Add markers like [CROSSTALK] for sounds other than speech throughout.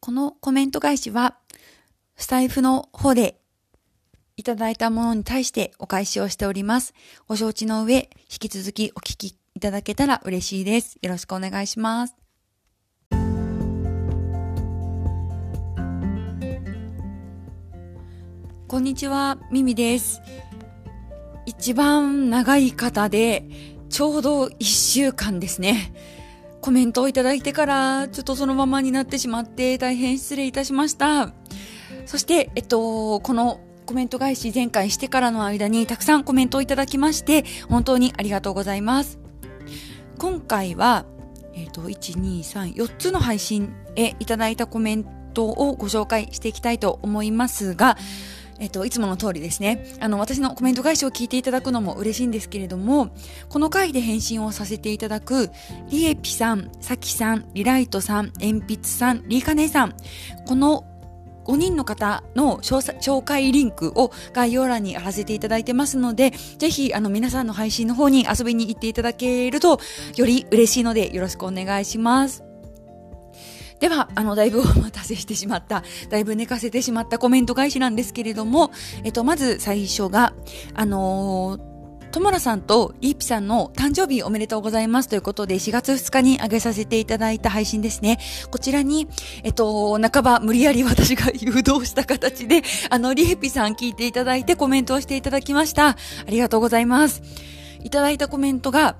このコメント返しは、スタイフの方でいただいたものに対してお返しをしております。ご承知の上、引き続きお聞きいただけたら嬉しいです。よろしくお願いします。こんにちは、ミミです。一番長い方で、ちょうど一週間ですね。コメントをいただいてから、ちょっとそのままになってしまって大変失礼いたしました。そして、えっと、このコメント返し前回してからの間にたくさんコメントをいただきまして、本当にありがとうございます。今回は、えっと、1、2、3、4つの配信へいただいたコメントをご紹介していきたいと思いますが、えっと、いつもの通りですね。あの、私のコメント返しを聞いていただくのも嬉しいんですけれども、この回で返信をさせていただく、リエピさん、サキさん、リライトさん、鉛筆さん、リーカネさん、この5人の方の紹介リンクを概要欄に貼らせていただいてますので、ぜひ、あの、皆さんの配信の方に遊びに行っていただけると、より嬉しいので、よろしくお願いします。では、あの、だいぶお待たせしてしまった、だいぶ寝かせてしまったコメント返しなんですけれども、えっと、まず最初が、あのーともらさんとリーピさんの誕生日おめでとうございますということで4月2日に上げさせていただいた配信ですね。こちらに、えっと、半ば無理やり私が誘導した形で、あの、リーピさん聞いていただいてコメントをしていただきました。ありがとうございます。いただいたコメントが、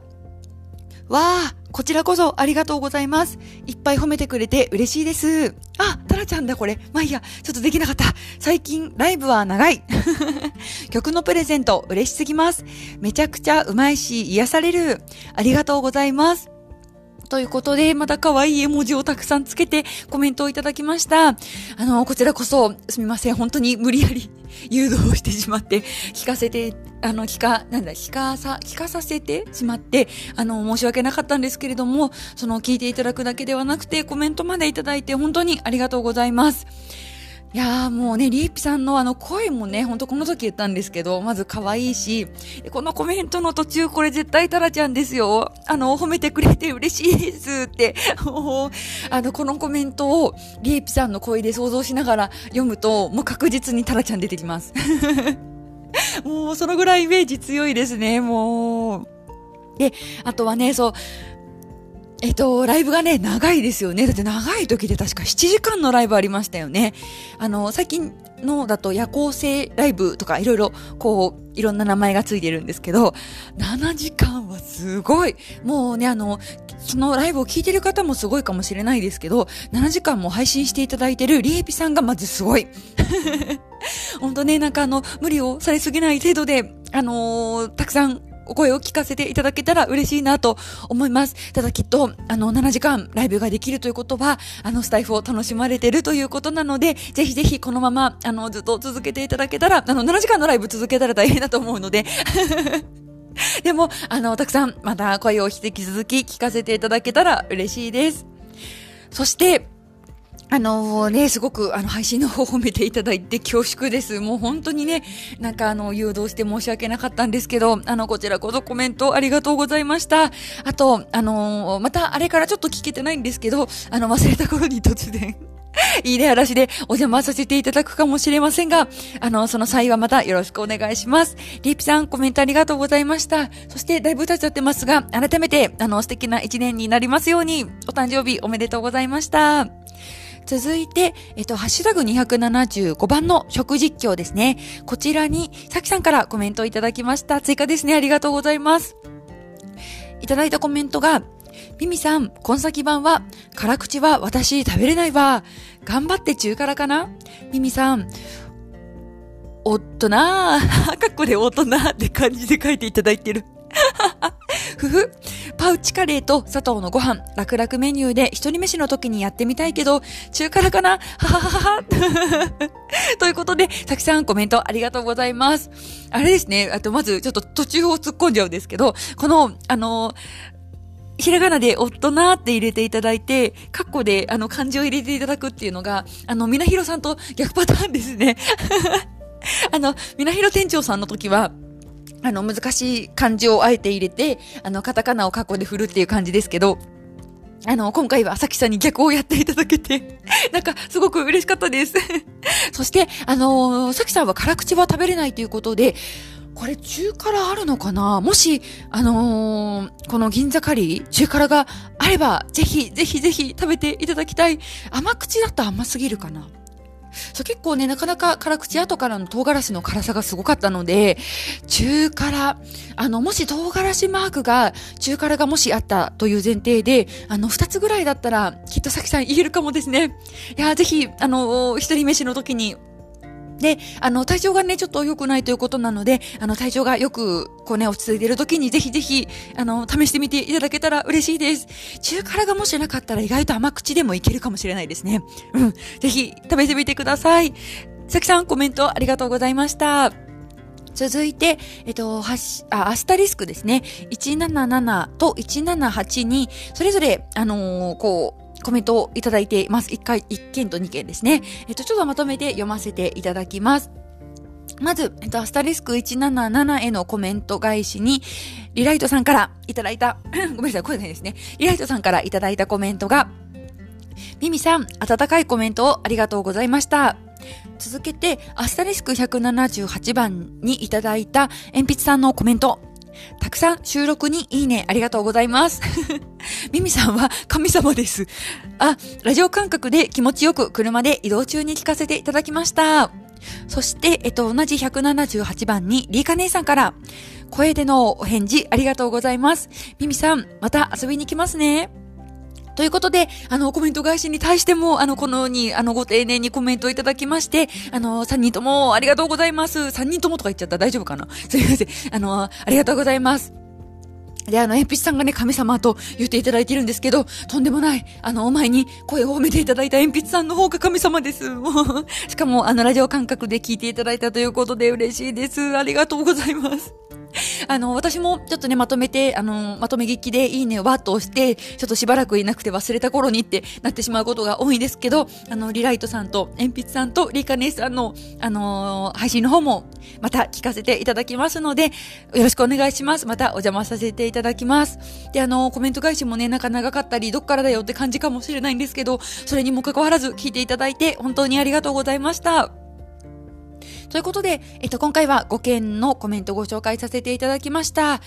わあ、こちらこそありがとうございます。いっぱい褒めてくれて嬉しいです。あ、タラちゃんだこれ。まあいいや、ちょっとできなかった。最近ライブは長い。[LAUGHS] 曲のプレゼント嬉しすぎます。めちゃくちゃうまいし癒される。ありがとうございます。ということで、また可愛い絵文字をたくさんつけてコメントをいただきました。あの、こちらこそすみません。本当に無理やり誘導してしまって、聞かせて、あの、聞か、なんだ、聞かさ、聞かさせてしまって、あの、申し訳なかったんですけれども、その聞いていただくだけではなくて、コメントまでいただいて本当にありがとうございます。いやーもうね、リーピさんのあの声もね、ほんとこの時言ったんですけど、まず可愛いし、このコメントの途中これ絶対タラちゃんですよ。あの、褒めてくれて嬉しいですって、[LAUGHS] あの、このコメントをリーピさんの声で想像しながら読むと、もう確実にタラちゃん出てきます。[LAUGHS] もうそのぐらいイメージ強いですね、もう。で、あとはね、そう、えっと、ライブがね、長いですよね。だって長い時で確か7時間のライブありましたよね。あの、最近のだと夜行性ライブとかいろいろ、こう、いろんな名前がついてるんですけど、7時間はすごい。もうね、あの、そのライブを聞いてる方もすごいかもしれないですけど、7時間も配信していただいてるリエピさんがまずすごい。[LAUGHS] 本当ね、なんかあの、無理をされすぎない程度で、あのー、たくさんお声を聞かせていただけたら嬉しいなと思います。ただきっと、あの、7時間ライブができるということは、あの、スタイフを楽しまれてるということなので、ぜひぜひこのまま、あの、ずっと続けていただけたら、あの、7時間のライブ続けたら大変だと思うので、[LAUGHS] でも、あの、たくさんまた声を引き続き聞かせていただけたら嬉しいです。そして、あのね、すごくあの配信の方を褒めていただいて [LAUGHS] 恐縮です。もう本当にね、なんかあの誘導して申し訳なかったんですけど、あのこちらこそコメントありがとうございました。あと、あのまたあれからちょっと聞けてないんですけど、あの忘れた頃に突然 [LAUGHS] いいね嵐でお邪魔させていただくかもしれませんが、あの、その際はまたよろしくお願いします。リーピさん、コメントありがとうございました。そして、だいぶ経っちゃってますが、改めて、あの、素敵な一年になりますように、お誕生日おめでとうございました。続いて、えっと、ハッシュタグ275番の食実況ですね。こちらに、さきさんからコメントをいただきました。追加ですね。ありがとうございます。いただいたコメントが、ミミさん、今先版は、辛口は私食べれないわ。頑張って中辛かなミミさん、おっとなー、[LAUGHS] かっこでおっとなって感じで書いていただいてる。ふふ。パウチカレーと砂糖のご飯、楽々メニューで一人飯の時にやってみたいけど、中辛かな？はははは。[LAUGHS] ということで、さきさんコメントありがとうございます。あれですね、あとまずちょっと途中を突っ込んじゃうんですけど、この、あのひらがなでおとなーって入れていただいて、カッコであの漢字を入れていただくっていうのが、あの、みなひろさんと逆パターンですね。[LAUGHS] あの、みなひろ店長さんの時は、あの、難しい漢字をあえて入れて、あの、カタカナを過去で振るっていう感じですけど、あの、今回はさきさんに逆をやっていただけて、[LAUGHS] なんか、すごく嬉しかったです。[LAUGHS] そして、あのー、さきさんは辛口は食べれないということで、これ中辛あるのかな？もし、あのー、この銀座カリー、中辛があれば、ぜひ、ぜひぜひ食べていただきたい。甘口だと甘すぎるかな？そう結構ね、なかなか辛口後からの唐辛子の辛さがすごかったので、中辛、あの、もし唐辛子マークが、中辛がもしあったという前提で、あの、二つぐらいだったら、きっとさきさん言えるかもですね。いや、ぜひ、あの、一人飯の時にで、あの、体調がね、ちょっと良くないということなので、あの、体調がよく、こうね、落ち着いている時に、ぜひぜひ、あの、試してみていただけたら嬉しいです。中辛がもしなかったら意外と甘口でもいけるかもしれないですね。うん。ぜひ、食べてみてください。さきさん、コメントありがとうございました。続いて、えっと、はし、あ、アスタリスクですね。177と178に、それぞれ、あのー、こう、コメントをいただいています。1回、1件と2件ですね。えっと、ちょっとまとめて読ませていただきます。まず、えっと、アスタリスク177へのコメント返しに、リライトさんからいただいた、[COUGHS] ごめんなさい、声ないですね。リライトさんからいただいたコメントが、ミミさん、温かいコメントをありがとうございました。続けて、アスタリスク178番にいただいた鉛筆さんのコメント。たくさん収録にいいねありがとうございます。[LAUGHS] ミミさんは神様です。あ、ラジオ感覚で気持ちよく車で移動中に聞かせていただきました。そして、えっと、同じ178番にリーカ姉さんから、声でのお返事ありがとうございます。ミミさん、また遊びに来ますね。ということで、あの、コメント返しに対しても、あの、このように、あの、ご丁寧にコメントをいただきまして、あの、3人ともありがとうございます。3人ともとか言っちゃったら大丈夫かな？[LAUGHS] すいません。あの、ありがとうございます。で、あの、鉛筆さんがね、神様と言っていただいているんですけど、とんでもない。あの、お前に声を褒めていただいた鉛筆さんの方が神様です。[LAUGHS] しかも、あの、ラジオ感覚で聞いていただいたということで嬉しいです。ありがとうございます。[LAUGHS] あの、私もちょっとね、まとめて、あの、まとめ聞きでいいねをバッと押して、ちょっとしばらくいなくて忘れた頃にってなってしまうことが多いんですけど、あの、リライトさんと、鉛筆さんと、リカネさんの、あのー、配信の方も、また聞かせていただきますので、よろしくお願いします。またお邪魔させていただきます。で、あのー、コメント返しもね、なんか長かったり、どっからだよって感じかもしれないんですけど、それにもかかわらず聞いていただいて、本当にありがとうございました。ということで、えっと、今回は5件のコメントご紹介させていただきました。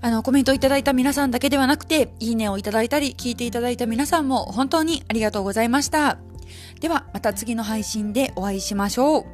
あの、コメントいただいた皆さんだけではなくて、いいねをいただいたり、聞いていただいた皆さんも本当にありがとうございました。では、また次の配信でお会いしましょう。